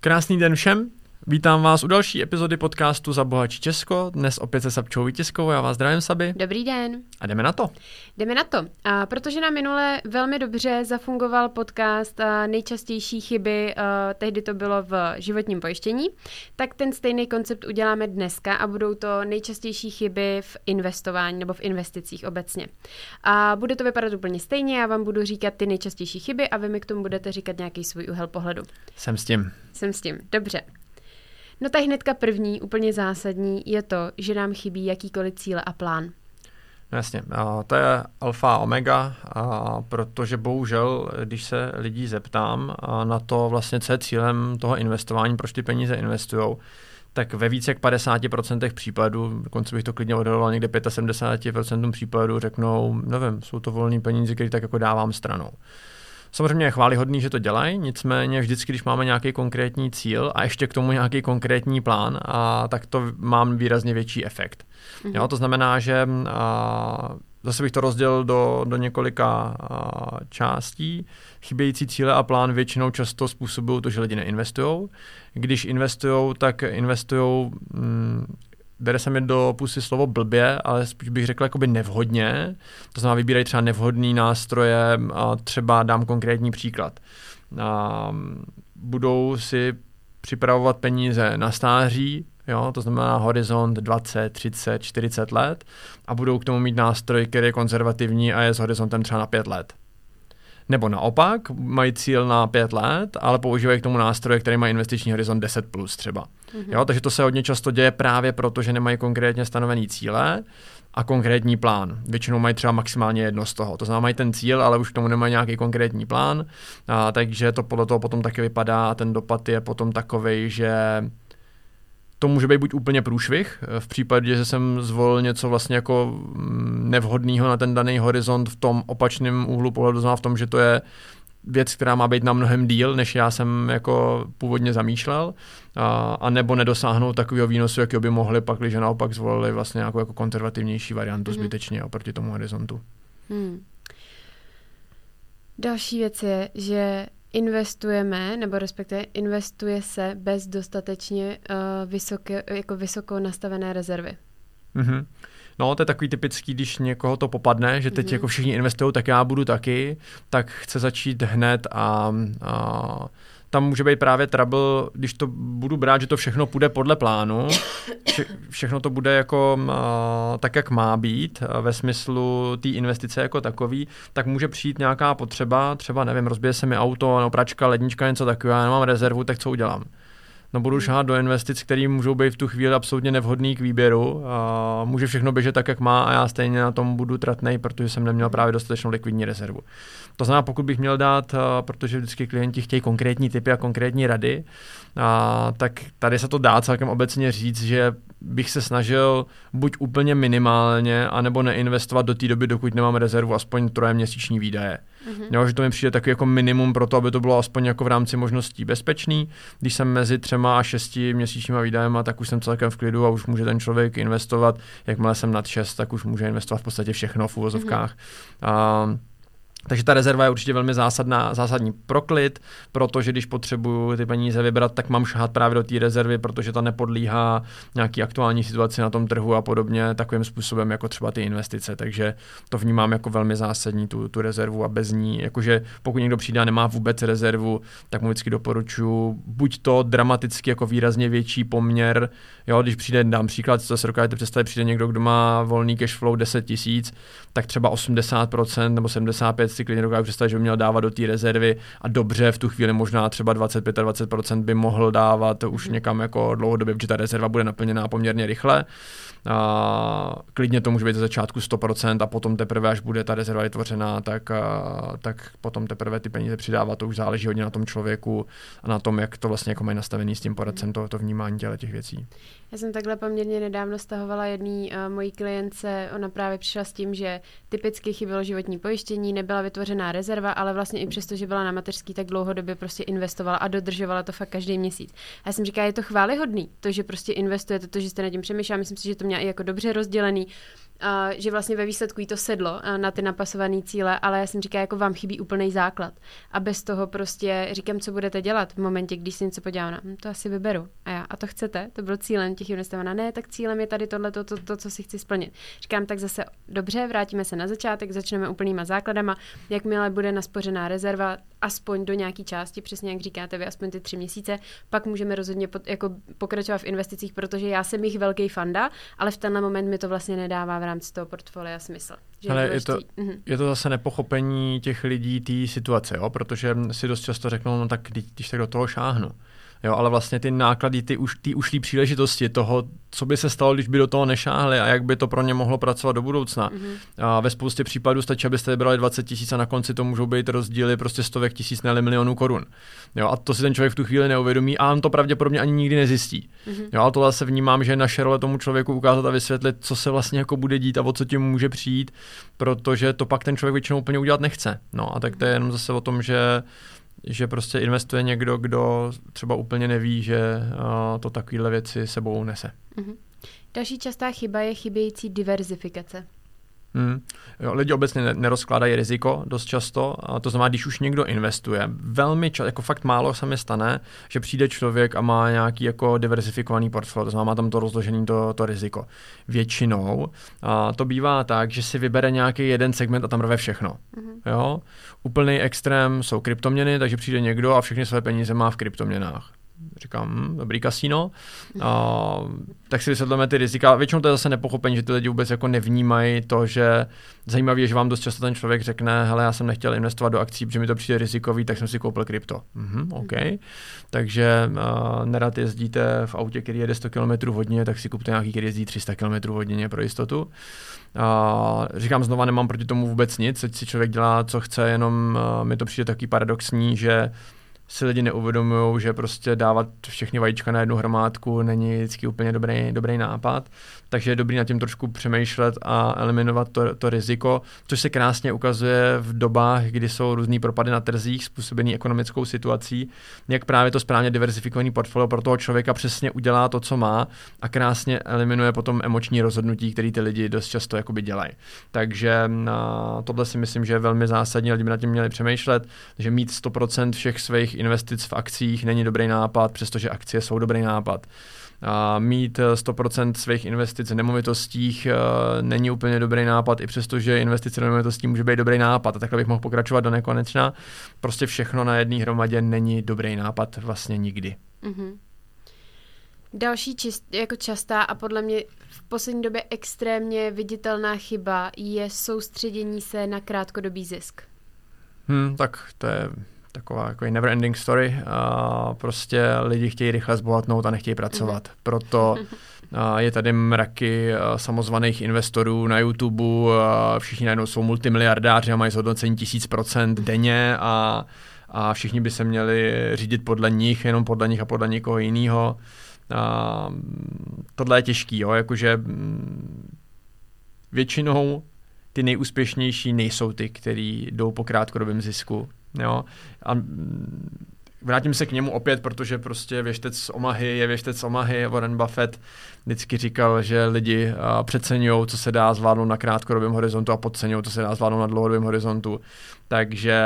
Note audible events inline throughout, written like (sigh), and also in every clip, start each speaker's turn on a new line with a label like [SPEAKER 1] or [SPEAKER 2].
[SPEAKER 1] Krásný den všem. Vítám vás u další epizody podcastu Za bohatší Česko. Dnes opět se Sabčou Vytiskovou. Já vás zdravím, Saby.
[SPEAKER 2] Dobrý den.
[SPEAKER 1] A jdeme na to.
[SPEAKER 2] Jdeme na to. A protože nám minule velmi dobře zafungoval podcast a nejčastější chyby, a tehdy to bylo v životním pojištění, tak ten stejný koncept uděláme dneska a budou to nejčastější chyby v investování nebo v investicích obecně. A bude to vypadat úplně stejně, já vám budu říkat ty nejčastější chyby a vy mi k tomu budete říkat nějaký svůj úhel pohledu.
[SPEAKER 1] Jsem s tím.
[SPEAKER 2] Jsem s tím. Dobře. No tak hnedka první, úplně zásadní, je to, že nám chybí jakýkoliv cíle a plán.
[SPEAKER 1] No jasně, to je alfa a omega, protože bohužel, když se lidí zeptám na to vlastně, co je cílem toho investování, proč ty peníze investují, tak ve více jak 50% případů, dokonce bych to klidně odhaloval někde 75% případů, řeknou, nevím, jsou to volné peníze, které tak jako dávám stranou. Samozřejmě je chválihodný, že to dělají, nicméně vždycky, když máme nějaký konkrétní cíl a ještě k tomu nějaký konkrétní plán, a tak to mám výrazně větší efekt. Mm-hmm. Jo, to znamená, že a, zase bych to rozdělil do, do několika a, částí. Chybějící cíle a plán většinou často způsobují to, že lidi neinvestují. Když investují, tak investují mm, bere se mi do pusy slovo blbě, ale spíš bych řekl jakoby nevhodně. To znamená, vybírají třeba nevhodný nástroje a třeba dám konkrétní příklad. A budou si připravovat peníze na stáří, jo, to znamená horizont 20, 30, 40 let a budou k tomu mít nástroj, který je konzervativní a je s horizontem třeba na 5 let. Nebo naopak, mají cíl na pět let, ale používají k tomu nástroje, který má investiční horizont 10 plus třeba. Mm-hmm. Jo, takže to se hodně často děje právě proto, že nemají konkrétně stanovený cíle a konkrétní plán. Většinou mají třeba maximálně jedno z toho. To znamená, mají ten cíl, ale už k tomu nemají nějaký konkrétní plán, a, takže to podle toho potom taky vypadá a ten dopad je potom takový, že to může být buď úplně průšvih, v případě, že jsem zvolil něco vlastně jako mm, nevhodného na ten daný horizont v tom opačném úhlu pohledu, znamená v tom, že to je věc, která má být na mnohem díl, než já jsem jako původně zamýšlel, a, a nebo nedosáhnout takového výnosu, jaký by mohli pak, když naopak zvolili vlastně nějakou jako konzervativnější variantu mm-hmm. zbytečně oproti tomu horizontu. Hmm.
[SPEAKER 2] Další věc je, že investujeme, nebo respektive investuje se bez dostatečně uh, vysoké, jako vysoko nastavené rezervy.
[SPEAKER 1] Mm-hmm. No, to je takový typický, když někoho to popadne, že teď mm-hmm. jako všichni investují, tak já budu taky, tak chce začít hned a, a tam může být právě trouble, když to budu brát, že to všechno půjde podle plánu, vše, všechno to bude jako uh, tak, jak má být, ve smyslu té investice jako takový, tak může přijít nějaká potřeba, třeba nevím, rozbije se mi auto, nebo pračka, lednička, něco takového, já nemám rezervu, tak co udělám? No budu šáhat do investic, které můžou být v tu chvíli absolutně nevhodný k výběru. A může všechno běžet tak, jak má a já stejně na tom budu tratnej, protože jsem neměl právě dostatečnou likvidní rezervu. To znamená, pokud bych měl dát, protože vždycky klienti chtějí konkrétní typy a konkrétní rady, a, tak tady se to dá celkem obecně říct, že bych se snažil buď úplně minimálně, anebo neinvestovat do té doby, dokud nemám rezervu aspoň troje měsíční výdaje. Mm-hmm. Jo, že to mi přijde takový jako minimum pro to, aby to bylo aspoň jako v rámci možností bezpečný. Když jsem mezi třema a šesti měsíčníma výdajema, tak už jsem celkem v klidu a už může ten člověk investovat. Jakmile jsem nad šest, tak už může investovat v podstatě všechno v úvozovkách. Mm-hmm. Takže ta rezerva je určitě velmi zásadná, zásadní proklid, protože když potřebuju ty peníze vybrat, tak mám šahat právě do té rezervy, protože ta nepodlíhá nějaký aktuální situaci na tom trhu a podobně takovým způsobem jako třeba ty investice. Takže to vnímám jako velmi zásadní tu, tu rezervu a bez ní, jakože pokud někdo přijde a nemá vůbec rezervu, tak mu vždycky doporučuji buď to dramaticky jako výrazně větší poměr, jo, když přijde, dám příklad, co se dokážete představit, přijde někdo, kdo má volný cash flow 10 tisíc, tak třeba 80% nebo 75 si klidně dokážu představit, že by měl dávat do té rezervy a dobře v tu chvíli možná třeba 25-20% by mohl dávat už někam jako dlouhodobě, protože ta rezerva bude naplněná poměrně rychle. A klidně to může být ze začátku 100% a potom teprve, až bude ta rezerva vytvořená, tak, a, tak potom teprve ty peníze přidávat. To už záleží hodně na tom člověku a na tom, jak to vlastně jako mají nastavený s tím poradcem, to, to vnímání těch věcí.
[SPEAKER 2] Já jsem takhle poměrně nedávno stahovala jedný uh, mojí klience, ona právě přišla s tím, že typicky chybělo životní pojištění, nebyla vytvořená rezerva, ale vlastně i přesto, že byla na mateřský, tak dlouhodobě prostě investovala a dodržovala to fakt každý měsíc. A já jsem říkala, je to chválihodný, to, že prostě investujete, to, že jste nad tím přemýšleli, myslím si, že to měla i jako dobře rozdělený že vlastně ve výsledku jí to sedlo na ty napasované cíle, ale já jsem říkala, jako vám chybí úplný základ. A bez toho prostě říkám, co budete dělat v momentě, když si něco podívám, hm, to asi vyberu. A já, a to chcete? To bylo cílem těch investovaná. Ne, tak cílem je tady tohle, to, to, to, co si chci splnit. Říkám, tak zase dobře, vrátíme se na začátek, začneme úplnýma základama. Jakmile bude naspořená rezerva, aspoň do nějaké části, přesně jak říkáte vy, aspoň ty tři měsíce, pak můžeme rozhodně pod, jako pokračovat v investicích, protože já jsem jich velký fanda, ale v tenhle moment mi to vlastně nedává v rámci toho portfolia smysl.
[SPEAKER 1] Že ale je to, mhm. je to zase nepochopení těch lidí té situace, jo? protože si dost často řeknou, no tak když tak do toho šáhnu. Jo, ale vlastně ty náklady, ty, už, ty ušlý příležitosti toho, co by se stalo, když by do toho nešáhli a jak by to pro ně mohlo pracovat do budoucna. Mm-hmm. A ve spoustě případů stačí, abyste vybrali 20 tisíc a na konci to můžou být rozdíly prostě stovek tisíc, ne milionů korun. Jo, a to si ten člověk v tu chvíli neuvědomí a on to pravděpodobně ani nikdy nezjistí. Mm-hmm. Jo, a tohle se vnímám, že je naše role tomu člověku ukázat a vysvětlit, co se vlastně jako bude dít a o co tím může přijít, protože to pak ten člověk většinou úplně udělat nechce. No a tak to je jenom zase o tom, že že prostě investuje někdo, kdo třeba úplně neví, že to takovéhle věci sebou nese. Mm-hmm.
[SPEAKER 2] Další častá chyba je chybějící diverzifikace.
[SPEAKER 1] Hmm. Jo, lidi obecně nerozkládají riziko dost často, a to znamená, když už někdo investuje, velmi často, jako fakt málo se mi stane, že přijde člověk a má nějaký jako diversifikovaný portfolio, to znamená, má tam to rozložený to, to riziko. Většinou a to bývá tak, že si vybere nějaký jeden segment a tam rve všechno. Mm-hmm. Jo? Úplný extrém jsou kryptoměny, takže přijde někdo a všechny své peníze má v kryptoměnách říkám, hm, dobrý kasíno, a, tak si vysvětlíme ty rizika. Většinou to je zase nepochopení, že ty lidi vůbec jako nevnímají to, že zajímavé je, že vám dost často ten člověk řekne, hele, já jsem nechtěl investovat do akcí, protože mi to přijde rizikový, tak jsem si koupil krypto. Mhm, OK. Takže uh, nerad jezdíte v autě, který jede 100 km hodně, tak si kupte nějaký, který jezdí 300 km hodně pro jistotu. Uh, říkám znova, nemám proti tomu vůbec nic, ať si člověk dělá, co chce, jenom uh, mi to přijde taky paradoxní, že si lidi neuvědomují, že prostě dávat všechny vajíčka na jednu hromádku není vždycky úplně dobrý, dobrý nápad. Takže je dobrý nad tím trošku přemýšlet a eliminovat to, to riziko, což se krásně ukazuje v dobách, kdy jsou různý propady na trzích způsobený ekonomickou situací, jak právě to správně diversifikovaný portfolio pro toho člověka přesně udělá to, co má a krásně eliminuje potom emoční rozhodnutí, které ty lidi dost často jakoby dělají. Takže na tohle si myslím, že je velmi zásadní, lidi by nad tím měli přemýšlet, že mít 100% všech svých investic v akcích není dobrý nápad, přestože akcie jsou dobrý nápad. A mít 100% svých investic v nemovitostích eh, není úplně dobrý nápad, i přesto, že investice do nemovitostí může být dobrý nápad. A takhle bych mohl pokračovat do nekonečna. Prostě všechno na jedné hromadě není dobrý nápad vlastně nikdy. Mm-hmm.
[SPEAKER 2] Další čist, jako častá a podle mě v poslední době extrémně viditelná chyba je soustředění se na krátkodobý zisk.
[SPEAKER 1] Hmm, tak to je taková jako never ending story. A prostě lidi chtějí rychle zbohatnout a nechtějí pracovat. Mm. Proto (laughs) a je tady mraky samozvaných investorů na YouTube, a všichni najednou jsou multimiliardáři a mají zhodnocení tisíc procent denně a, a všichni by se měli řídit podle nich, jenom podle nich a podle někoho jiného. tohle je těžký, jo? jakože mm, většinou ty nejúspěšnější nejsou ty, kteří jdou po krátkodobém zisku. Jo? A vrátím se k němu opět, protože prostě věštec Omahy je věštec Omahy. Warren Buffett vždycky říkal, že lidi přeceňují, co se dá zvládnout na krátkodobém horizontu a podceňují, co se dá zvládnout na dlouhodobém horizontu. Takže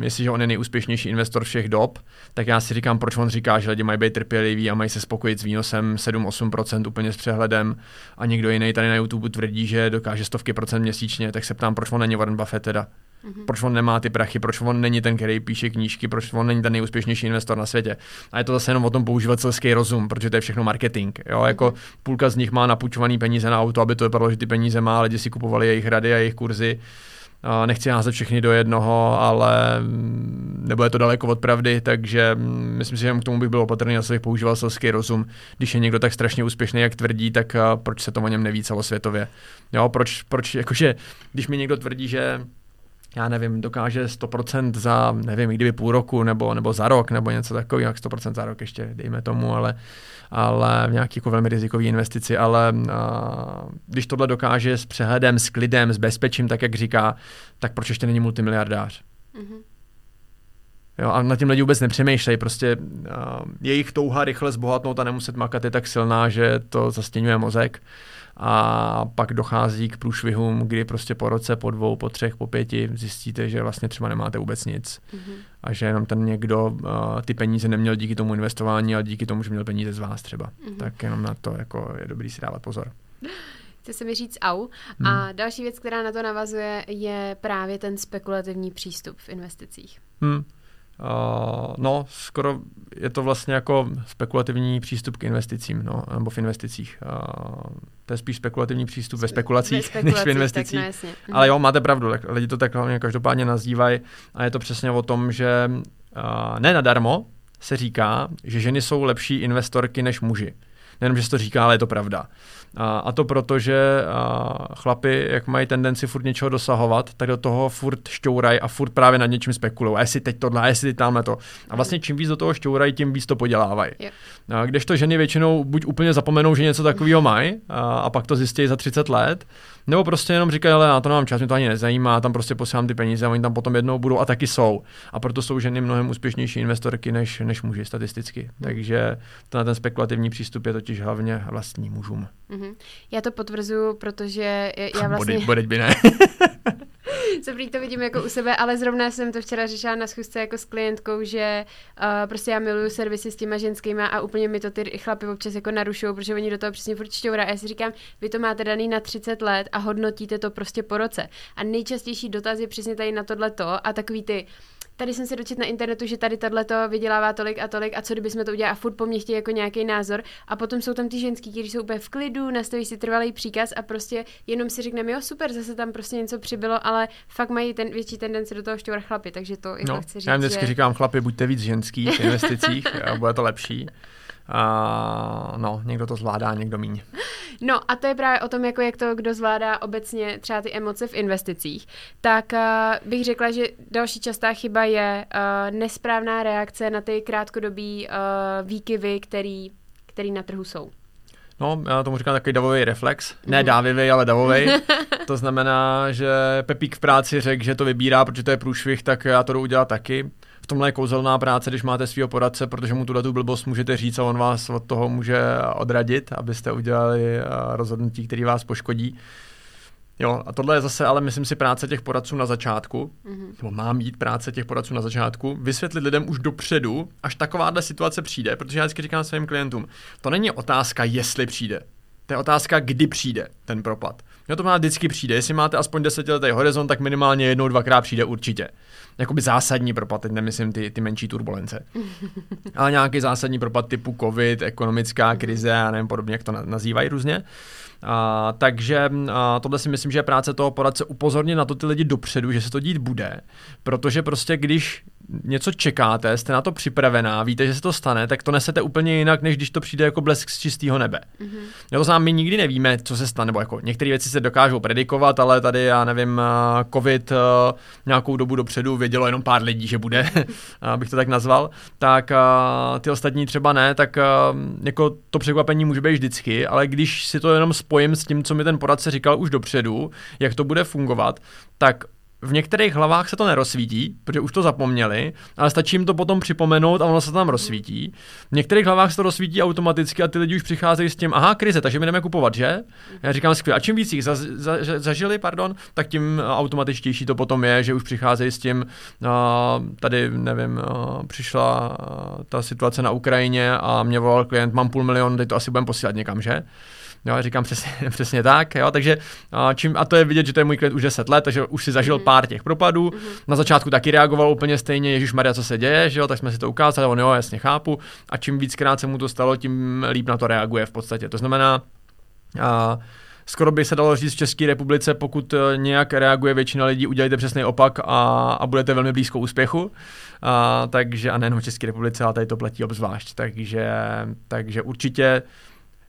[SPEAKER 1] jestliže on je nejúspěšnější investor všech dob, tak já si říkám, proč on říká, že lidi mají být trpěliví a mají se spokojit s výnosem 7-8% úplně s přehledem a někdo jiný tady na YouTube tvrdí, že dokáže stovky procent měsíčně, tak se ptám, proč on není Warren Buffett teda. Mm-hmm. Proč on nemá ty prachy, proč on není ten, který píše knížky, proč on není ten nejúspěšnější investor na světě. A je to zase jenom o tom používat selský rozum, protože to je všechno marketing. Jo? Mm-hmm. Jako půlka z nich má napůjčovaný peníze na auto, aby to vypadalo, že ty peníze má, lidi si kupovali jejich rady a jejich kurzy. Nechci házet všechny do jednoho, ale mm, nebo je to daleko od pravdy, takže mm, myslím si, že k tomu bych byl opatrný, asi bych používal selský rozum. Když je někdo tak strašně úspěšný, jak tvrdí, tak proč se to o něm neví celosvětově? Jo, proč, proč jakože, když mi někdo tvrdí, že já nevím, dokáže 100% za, nevím, kdyby půl roku, nebo, nebo za rok, nebo něco takového, jak 100% za rok ještě, dejme tomu, ale, ale v nějaký jako velmi rizikový investici, ale a, když tohle dokáže s přehledem, s klidem, s bezpečím, tak jak říká, tak proč ještě není multimiliardář? Mm-hmm. Jo, a na tím lidi vůbec nepřemýšlejí. Prostě uh, jejich touha rychle zbohatnout a nemuset makat je tak silná, že to zastěňuje mozek. A pak dochází k průšvihům, kdy prostě po roce, po dvou, po třech, po pěti zjistíte, že vlastně třeba nemáte vůbec nic. Mm-hmm. A že jenom ten někdo uh, ty peníze neměl díky tomu investování, ale díky tomu, že měl peníze z vás třeba. Mm-hmm. Tak jenom na to jako je dobrý si dávat pozor.
[SPEAKER 2] Chce se mi říct au. Hmm. A další věc, která na to navazuje, je právě ten spekulativní přístup v investicích.
[SPEAKER 1] Hmm. Uh, no, skoro je to vlastně jako spekulativní přístup k investicím, no, nebo v investicích. Uh, to je spíš spekulativní přístup ve spekulacích, spekulacích než v investicích. Tak, no. Mhm. Ale jo, máte pravdu, tak lidi to tak hlavně každopádně nazývají a je to přesně o tom, že uh, ne nadarmo se říká, že ženy jsou lepší investorky než muži. Nejenom, že se to říká, ale je to pravda. A, a to proto, že a, chlapi, jak mají tendenci furt něčeho dosahovat, tak do toho furt šťourají a furt právě nad něčím spekulují. A jestli teď tohle, a jestli teď tamhle to. A vlastně čím víc do toho šťourají, tím víc to podělávají. A kdežto ženy většinou buď úplně zapomenou, že něco takového mají a, a pak to zjistí za 30 let, nebo prostě jenom říkají, ale já to nemám čas, mě to ani nezajímá, tam prostě posílám ty peníze a oni tam potom jednou budou a taky jsou. A proto jsou ženy mnohem úspěšnější investorky než, než muži statisticky. Takže ten, ten spekulativní přístup je totiž hlavně vlastní mužům.
[SPEAKER 2] Mm-hmm. Já to potvrzuju, protože já (laughs) vlastně...
[SPEAKER 1] Bodeď by ne. (laughs)
[SPEAKER 2] Co prý to vidím jako u sebe, ale zrovna jsem to včera řešila na schůzce jako s klientkou, že uh, prostě já miluju servisy s těma ženskýma a úplně mi to ty chlapy občas jako narušují, protože oni do toho přesně furt čťoura. A já si říkám, vy to máte daný na 30 let a hodnotíte to prostě po roce. A nejčastější dotaz je přesně tady na tohle to a takový ty, tady jsem se dočet na internetu, že tady tohle to vydělává tolik a tolik a co kdyby jsme to udělali a furt po mně chtějí jako nějaký názor a potom jsou tam ty ženský, kteří jsou úplně v klidu, nastaví si trvalý příkaz a prostě jenom si řekneme, jo super, zase tam prostě něco přibylo, ale fakt mají ten větší tendenci do toho šťoura chlapy, takže to jako no, chci říct,
[SPEAKER 1] Já vždycky
[SPEAKER 2] že...
[SPEAKER 1] říkám, chlapi, buďte víc ženský v investicích a bude to lepší. A no, někdo to zvládá, někdo míň.
[SPEAKER 2] No a to je právě o tom, jako jak to kdo zvládá obecně třeba ty emoce v investicích. Tak uh, bych řekla, že další častá chyba je uh, nesprávná reakce na ty krátkodobý uh, výkyvy, který, který na trhu jsou.
[SPEAKER 1] No, já tomu říkám takový davový reflex. Ne mhm. dávivý, ale davový. (laughs) to znamená, že Pepík v práci řekl, že to vybírá, protože to je průšvih, tak já to jdu udělat taky tomhle je kouzelná práce, když máte svého poradce, protože mu tuhle tu blbost můžete říct a on vás od toho může odradit, abyste udělali eh, rozhodnutí, který vás poškodí. Jo, a tohle je zase, ale myslím si, práce těch poradců na začátku, mm-hmm. nebo má mít práce těch poradců na začátku, vysvětlit lidem už dopředu, až takováhle situace přijde, protože já vždycky říkám svým klientům, to není otázka, jestli přijde, to je otázka, kdy přijde ten propad. Jo, to má vždycky přijde. Jestli máte aspoň desetiletý horizont, tak minimálně jednou, dvakrát přijde určitě. Jakoby zásadní propad, teď nemyslím ty, ty menší turbulence. (laughs) Ale nějaký zásadní propad typu covid, ekonomická krize a nevím podobně, jak to nazývají různě. A, takže a, tohle si myslím, že je práce toho poradce upozornit na to ty lidi dopředu, že se to dít bude. Protože prostě když něco čekáte, jste na to připravená, víte, že se to stane, tak to nesete úplně jinak, než když to přijde jako blesk z čistého nebe. Mm-hmm. to znamená, my nikdy nevíme, co se stane, nebo jako některé věci se dokážou predikovat, ale tady, já nevím, COVID nějakou dobu dopředu vědělo jenom pár lidí, že bude, (laughs) abych to tak nazval, tak ty ostatní třeba ne, tak jako to překvapení může být vždycky, ale když si to jenom spojím s tím, co mi ten poradce říkal už dopředu, jak to bude fungovat, tak v některých hlavách se to nerozsvítí, protože už to zapomněli, ale stačí jim to potom připomenout a ono se tam rozsvítí. V některých hlavách se to rozsvítí automaticky a ty lidi už přicházejí s tím, aha, krize, takže my jdeme kupovat, že? Já říkám skvěle. A čím víc jich za, za, zažili, pardon, tak tím automatičtější to potom je, že už přicházejí s tím, uh, tady, nevím, uh, přišla uh, ta situace na Ukrajině a mě volal klient, mám půl milionu, teď to asi budeme posílat někam, že? Jo, říkám přesně, (laughs) přesně tak, jo, takže a, čím, a to je vidět, že to je můj klient už 10 let, takže už si zažil mm. Pár těch propadů. Mm. Na začátku taky reagoval úplně stejně, Ježíš Maria, co se děje, že jo, tak jsme si to ukázali, on jo, jasně chápu. A čím víckrát se mu to stalo, tím líp na to reaguje v podstatě. To znamená, a, skoro by se dalo říct v České republice, pokud e, nějak reaguje většina lidí, udělejte přesný opak a, a budete velmi blízko úspěchu. A, takže a nejen v České republice, ale tady to platí obzvlášť. Takže, takže určitě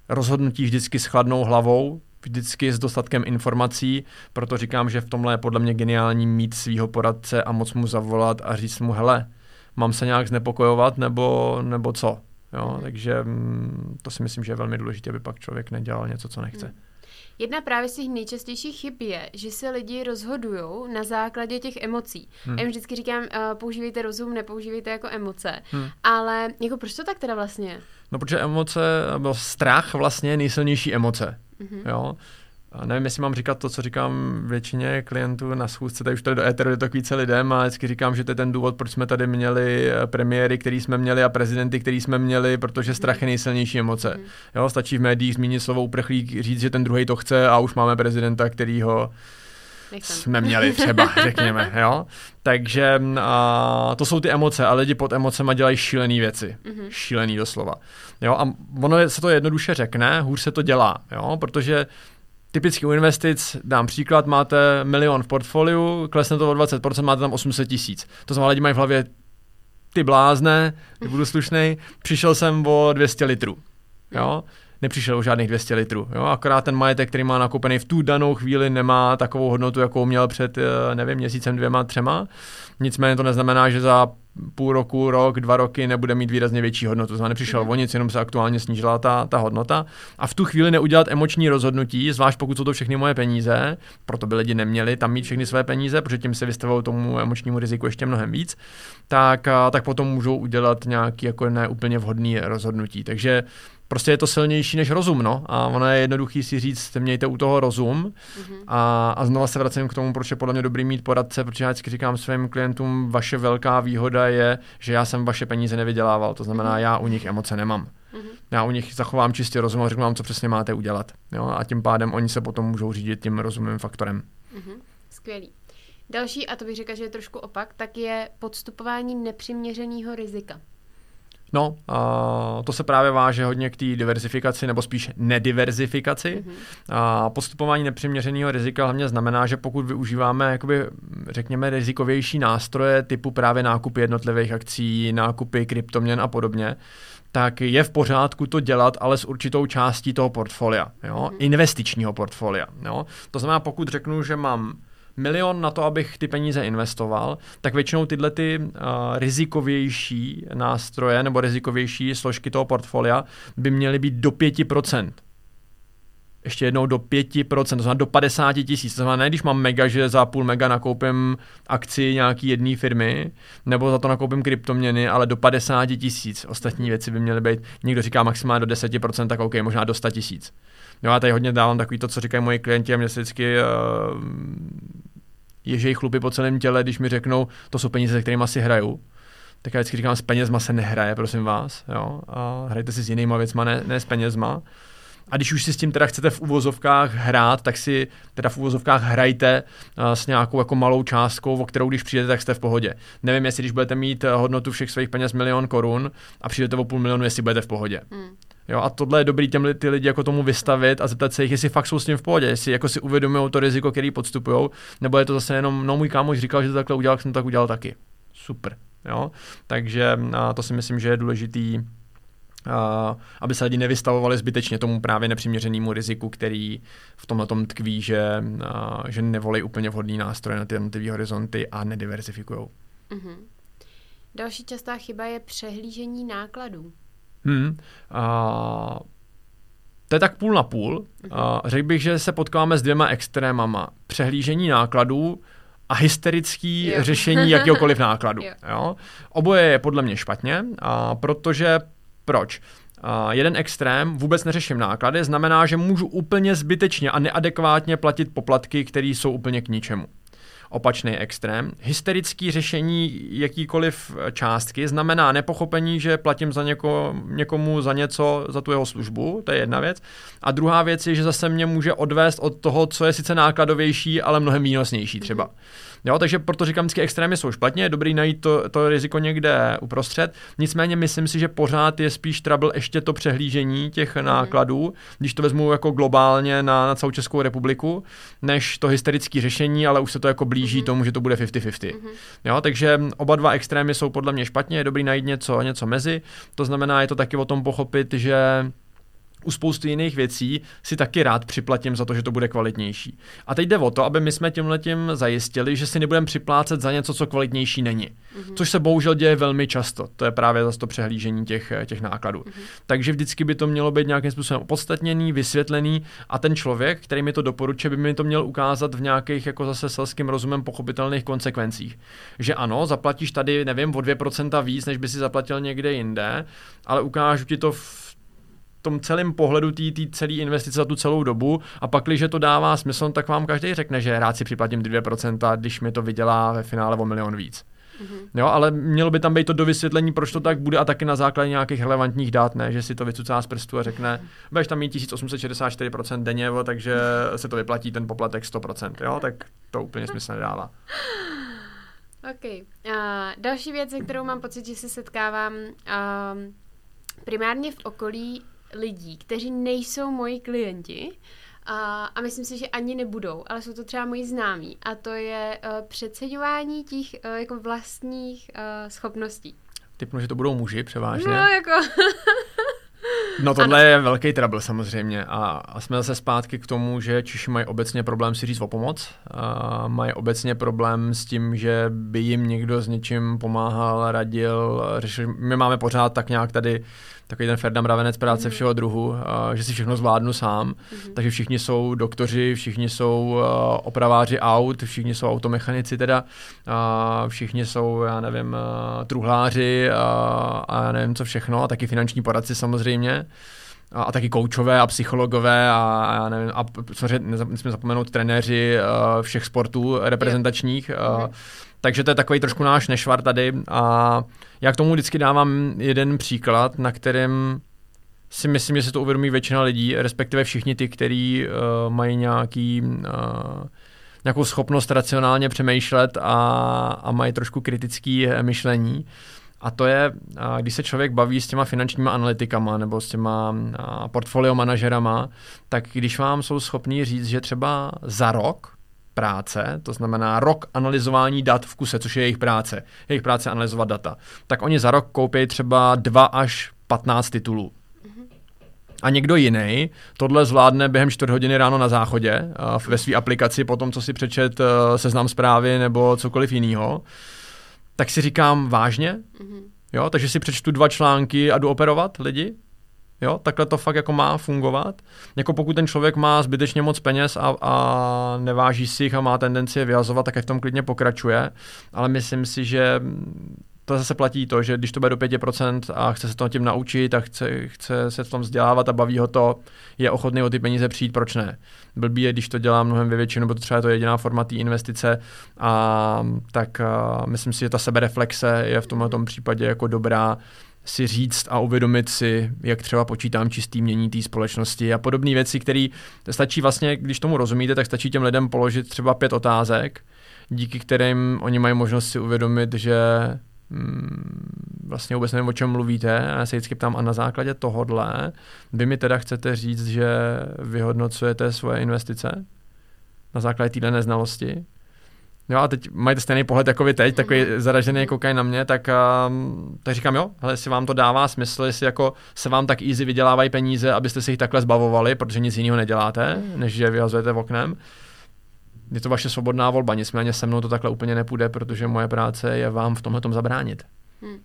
[SPEAKER 1] rozhodnutí vždycky s chladnou hlavou, vždycky s dostatkem informací, proto říkám, že v tomhle je podle mě geniální mít svého poradce a moc mu zavolat a říct mu, hele, mám se nějak znepokojovat nebo, nebo co. Jo, takže mm, to si myslím, že je velmi důležité, aby pak člověk nedělal něco, co nechce. Hmm.
[SPEAKER 2] Jedna právě z těch nejčastějších chyb je, že se lidi rozhodují na základě těch emocí. Hmm. Já jim vždycky říkám, uh, používejte rozum, nepoužívejte jako emoce. Hmm. Ale jako proč to tak teda vlastně?
[SPEAKER 1] No, protože emoce, nebo strach vlastně je nejsilnější emoce. Mm-hmm. Jo? A nevím, jestli mám říkat to, co říkám většině klientů na schůzce, tady už tady do éteru je to k více lidem a vždycky říkám, že to je ten důvod, proč jsme tady měli eh, premiéry, který jsme měli a prezidenty, který jsme měli, protože strach je nejsilnější emoce. Mm. Jo, stačí v médiích zmínit slovo uprchlík, říct, že ten druhý to chce a už máme prezidenta, který ho Nechcem. jsme měli třeba, (laughs) řekněme, jo. Takže a, to jsou ty emoce a lidi pod emocema dělají šílené věci. Mm-hmm. Šílený doslova. Jo, a ono se to jednoduše řekne, hůř se to dělá, jo, protože Typicky u investic, dám příklad, máte milion v portfoliu, klesne to o 20%, máte tam 800 tisíc. To znamená, lidi mají v hlavě ty blázne, budu slušnej, přišel jsem o 200 litrů. Jo? nepřišel o žádných 200 litrů. Jo? Akorát ten majetek, který má nakoupený v tu danou chvíli, nemá takovou hodnotu, jakou měl před, eh, nevím, měsícem, dvěma, třema. Nicméně to neznamená, že za půl roku, rok, dva roky nebude mít výrazně větší hodnotu. To znamená, nepřišel o nic, jenom se aktuálně snížila ta, ta hodnota. A v tu chvíli neudělat emoční rozhodnutí, zvlášť pokud jsou to všechny moje peníze, proto by lidi neměli tam mít všechny své peníze, protože tím se vystavují tomu emočnímu riziku ještě mnohem víc, tak, tak potom můžou udělat nějaký jako neúplně vhodný rozhodnutí. Takže prostě je to silnější než rozum, no. A ono je jednoduchý si říct, mějte u toho rozum. Mm-hmm. A, a znova se vracím k tomu, proč je podle mě dobrý mít poradce, protože já vždycky říkám svým klientům, vaše velká výhoda je, že já jsem vaše peníze nevydělával. To znamená, mm-hmm. já u nich emoce nemám. Mm-hmm. Já u nich zachovám čistě rozum a řeknu vám, co přesně máte udělat. Jo? A tím pádem oni se potom můžou řídit tím rozumným faktorem.
[SPEAKER 2] Mm-hmm. Skvělý. Další, a to bych řekla, že je trošku opak, tak je podstupování nepřiměřeného rizika.
[SPEAKER 1] No, a to se právě váže hodně k té diversifikaci, nebo spíš nediverzifikaci. Mm-hmm. A postupování nepřiměřeného rizika hlavně znamená, že pokud využíváme, jakoby, řekněme, rizikovější nástroje typu právě nákupy jednotlivých akcí, nákupy kryptoměn a podobně, tak je v pořádku to dělat, ale s určitou částí toho portfolia, jo? Mm-hmm. investičního portfolia. Jo? To znamená, pokud řeknu, že mám milion na to, abych ty peníze investoval, tak většinou tyhle ty uh, rizikovější nástroje nebo rizikovější složky toho portfolia by měly být do 5%. Ještě jednou do 5%, to znamená do 50 tisíc. To znamená, ne když mám mega, že za půl mega nakoupím akci nějaký jedné firmy, nebo za to nakoupím kryptoměny, ale do 50 tisíc. Ostatní věci by měly být, někdo říká maximálně do 10%, tak OK, možná do 100 tisíc. Jo, já tady hodně dávám takový to, co říkají moji klienti a mě se vždycky uh, ježej chlupy po celém těle, když mi řeknou, to jsou peníze, se kterými si hraju. Tak já vždycky říkám, s penězma se nehraje, prosím vás. Jo? A hrajte si s jinýma věcma, ne, ne s penězma. A když už si s tím teda chcete v uvozovkách hrát, tak si teda v uvozovkách hrajte s nějakou jako malou částkou, o kterou když přijdete, tak jste v pohodě. Nevím, jestli když budete mít eh, hodnotu všech svých peněz milion korun a přijdete o půl milionu, jestli budete v pohodě. Hmm. Jo, a tohle je dobrý těm ty lidi jako tomu vystavit a zeptat se jich, jestli fakt jsou s tím v pohodě, jestli jako si uvědomují to riziko, který podstupují, nebo je to zase jenom, no můj kámoš říkal, že to takhle udělal, jsem to tak udělal taky. Super. Jo? Takže a to si myslím, že je důležitý, a, aby se lidi nevystavovali zbytečně tomu právě nepřiměřenému riziku, který v tomhle tom tkví, že, a, že nevolí úplně vhodný nástroj na ty jednotlivé horizonty a nediversifikují. Mm-hmm.
[SPEAKER 2] Další častá chyba je přehlížení nákladů.
[SPEAKER 1] Hmm. A, to je tak půl na půl. A, řekl bych, že se potkáváme s dvěma extrémama. Přehlížení nákladů a hysterický jo. řešení (laughs) jakéhokoliv nákladu. Jo. Jo? Oboje je podle mě špatně, a protože proč? Uh, jeden extrém, vůbec neřeším náklady, znamená, že můžu úplně zbytečně a neadekvátně platit poplatky, které jsou úplně k ničemu opačný extrém. Hysterický řešení jakýkoliv částky znamená nepochopení, že platím za něko, někomu za něco, za tu jeho službu, to je jedna věc. A druhá věc je, že zase mě může odvést od toho, co je sice nákladovější, ale mnohem výnosnější třeba. Mm-hmm. Jo, takže proto říkám, že extrémy jsou špatně, je dobrý najít to, to riziko někde uprostřed. Nicméně myslím si, že pořád je spíš trouble ještě to přehlížení těch mm. nákladů, když to vezmu jako globálně na, na celou Českou republiku, než to hysterické řešení, ale už se to jako blíží mm. tomu, že to bude 50-50. Mm. Jo, takže oba dva extrémy jsou podle mě špatně, je dobrý najít něco, něco mezi. To znamená, je to taky o tom pochopit, že u spousty jiných věcí si taky rád připlatím za to, že to bude kvalitnější. A teď jde o to, aby my jsme tímhle tím zajistili, že si nebudeme připlácet za něco, co kvalitnější není. Mm-hmm. Což se bohužel děje velmi často. To je právě zase to přehlížení těch, těch nákladů. Mm-hmm. Takže vždycky by to mělo být nějakým způsobem opodstatněný, vysvětlený a ten člověk, který mi to doporučuje, by mi to měl ukázat v nějakých jako zase selským rozumem pochopitelných konsekvencích. Že ano, zaplatíš tady, nevím, o 2% víc, než by si zaplatil někde jinde, ale ukážu ti to v tom celém pohledu té celé investice za tu celou dobu a pak, když to dává smysl, tak vám každý řekne, že rád si připlatím 2%, když mi to vydělá ve finále o milion víc. Mm-hmm. Jo, ale mělo by tam být to do vysvětlení, proč to tak bude a taky na základě nějakých relevantních dát, ne, že si to vycucá z prstu a řekne, budeš tam mít 1864% denně, jo, takže se to vyplatí ten poplatek 100%, jo, tak to úplně smysl nedává.
[SPEAKER 2] OK. Uh, další věc, se kterou mám pocit, že se setkávám uh, primárně v okolí lidí, kteří nejsou moji klienti, a, a myslím si, že ani nebudou, ale jsou to třeba moji známí. A to je uh, přeceňování těch uh, jako vlastních uh, schopností.
[SPEAKER 1] Typnu, že to budou muži převážně.
[SPEAKER 2] No, jako... (laughs)
[SPEAKER 1] No tohle ano. je velký trouble samozřejmě a, a jsme zase zpátky k tomu, že Češi mají obecně problém si říct o pomoc, a mají obecně problém s tím, že by jim někdo s něčím pomáhal, radil, řešil. My máme pořád tak nějak tady takový ten Ferdam Ravenec práce mm. všeho druhu, že si všechno zvládnu sám, mm. takže všichni jsou doktoři, všichni jsou opraváři aut, všichni jsou automechanici teda, všichni jsou, já nevím, truhláři a, a já nevím co všechno, a taky finanční poradci samozřejmě a, a taky koučové a psychologové a, a já nevím, a samozřejmě zapomenout trenéři všech sportů reprezentačních. Yeah. Mm. Takže to je takový trošku náš nešvar tady a já k tomu vždycky dávám jeden příklad, na kterém si myslím, že se to uvědomí většina lidí, respektive všichni ty, kteří uh, mají nějaký, uh, nějakou schopnost racionálně přemýšlet a, a mají trošku kritické myšlení. A to je, uh, když se člověk baví s těma finančníma analytikama nebo s těma uh, portfolio manažerama, tak když vám jsou schopní říct, že třeba za rok práce, to znamená rok analyzování dat v kuse, což je jejich práce, jejich práce analyzovat data, tak oni za rok koupí třeba 2 až 15 titulů. A někdo jiný tohle zvládne během 4 hodiny ráno na záchodě ve své aplikaci, po tom, co si přečet uh, seznam zprávy nebo cokoliv jiného, tak si říkám vážně, mm-hmm. jo, takže si přečtu dva články a jdu operovat lidi, Jo, takhle to fakt jako má fungovat. Jako pokud ten člověk má zbytečně moc peněz a, a neváží si jich a má tendenci je vyhazovat, tak v tom klidně pokračuje. Ale myslím si, že to zase platí to, že když to bude do 5% a chce se to tím naučit a chce, chce se v tom vzdělávat a baví ho to, je ochotný o ty peníze přijít, proč ne? Blbý je, když to dělá mnohem ve většinu, nebo to třeba je to jediná forma té investice, a tak a myslím si, že ta sebereflexe je v tomhle případě jako dobrá si říct a uvědomit si, jak třeba počítám čistý mění té společnosti a podobné věci, které stačí vlastně, když tomu rozumíte, tak stačí těm lidem položit třeba pět otázek, díky kterým oni mají možnost si uvědomit, že hmm, vlastně vůbec nevím, o čem mluvíte. A já se vždycky ptám, a na základě tohodle vy mi teda chcete říct, že vyhodnocujete svoje investice na základě téhle neznalosti? Jo, a teď mají stejný pohled jako vy teď, takový mhm. zaražený koukají na mě, tak, um, tak říkám, jo, hele, jestli vám to dává smysl, jestli jako se vám tak easy vydělávají peníze, abyste se jich takhle zbavovali, protože nic jiného neděláte, než že vyhazujete v oknem. Je to vaše svobodná volba, nicméně se mnou to takhle úplně nepůjde, protože moje práce je vám v tomhle zabránit. Hmm.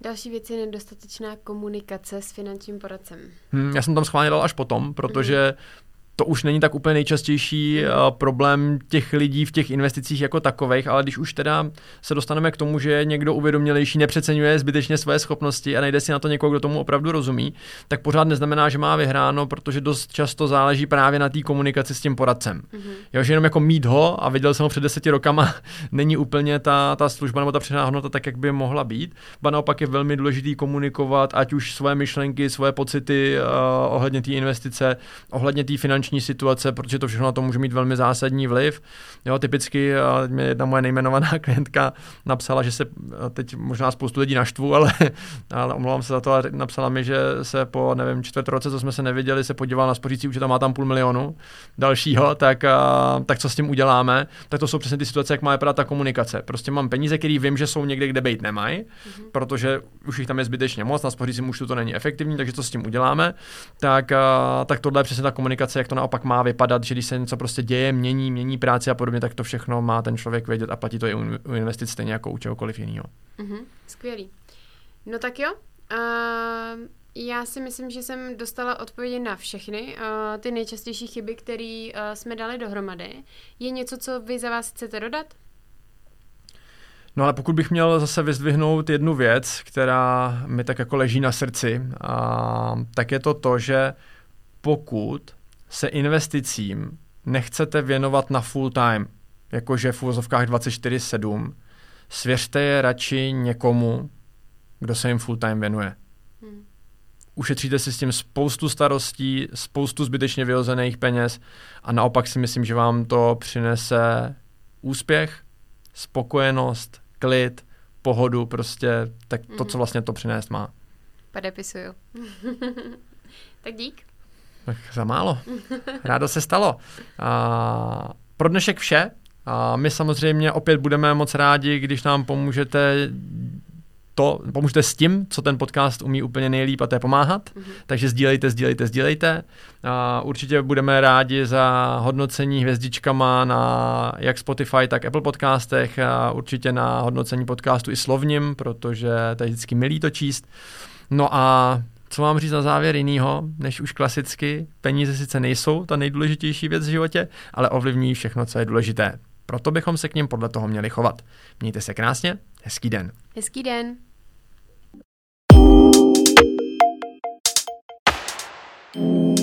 [SPEAKER 2] Další věc je nedostatečná komunikace s finančním poradcem.
[SPEAKER 1] Hmm, já jsem tam schválně dal až potom, protože hmm to už není tak úplně nejčastější uh, problém těch lidí v těch investicích jako takových, ale když už teda se dostaneme k tomu, že někdo uvědomělejší nepřeceňuje zbytečně své schopnosti a najde si na to někoho, kdo tomu opravdu rozumí, tak pořád neznamená, že má vyhráno, protože dost často záleží právě na té komunikaci s tím poradcem. Mm-hmm. Jo, že jenom jako mít ho a viděl jsem ho před deseti rokama, (laughs) není úplně ta, ta služba nebo ta přidaná hodnota tak, jak by mohla být. Ba naopak je velmi důležitý komunikovat, ať už svoje myšlenky, svoje pocity uh, ohledně té investice, ohledně té finanční finanční situace, protože to všechno na to může mít velmi zásadní vliv. Jo, typicky mě jedna moje nejmenovaná (laughs) klientka napsala, že se teď možná spoustu lidí naštvu, ale, (laughs) ale omlouvám se za to a napsala mi, že se po, nevím, čtvrt roce, co jsme se neviděli, se podíval na spořící účet a má tam půl milionu dalšího, tak, tak co s tím uděláme? Tak to jsou přesně ty situace, jak má vypadat ta komunikace. Prostě mám peníze, které vím, že jsou někde, kde být nemají, mm-hmm. protože už jich tam je zbytečně moc, na spořícím účtu to není efektivní, takže co s tím uděláme? Tak, tak tohle je přesně ta komunikace, jak to naopak má vypadat, že když se něco prostě děje, mění, mění práci a podobně, tak to všechno má ten člověk vědět a platí to i u investic stejně jako u čehokoliv jiného.
[SPEAKER 2] Mm-hmm. Skvělý. No tak jo. Uh, já si myslím, že jsem dostala odpovědi na všechny uh, ty nejčastější chyby, které uh, jsme dali dohromady. Je něco, co vy za vás chcete dodat?
[SPEAKER 1] No ale pokud bych měl zase vyzdvihnout jednu věc, která mi tak jako leží na srdci, a, tak je to to, že pokud se investicím nechcete věnovat na full time, jakože v úvozovkách 24-7, svěřte je radši někomu, kdo se jim full time věnuje. Hmm. Ušetříte si s tím spoustu starostí, spoustu zbytečně vyhozených peněz a naopak si myslím, že vám to přinese úspěch, spokojenost, klid, pohodu, prostě tak to, co mhm. vlastně to přinést má.
[SPEAKER 2] Podepisuju. (laughs) tak dík.
[SPEAKER 1] Tak za málo. Rádo se stalo. A pro dnešek vše. A my samozřejmě opět budeme moc rádi, když nám pomůžete to, pomůžete s tím, co ten podcast umí úplně nejlíp a to je pomáhat. Mm-hmm. Takže sdílejte, sdílejte, sdílejte. A určitě budeme rádi za hodnocení hvězdičkama na jak Spotify, tak Apple podcastech a určitě na hodnocení podcastu i slovním, protože to je vždycky milý to číst. No a co mám říct na závěr jinýho, než už klasicky, peníze sice nejsou ta nejdůležitější věc v životě, ale ovlivní všechno, co je důležité. Proto bychom se k ním podle toho měli chovat. Mějte se krásně, hezký den.
[SPEAKER 2] Hezký den. thank you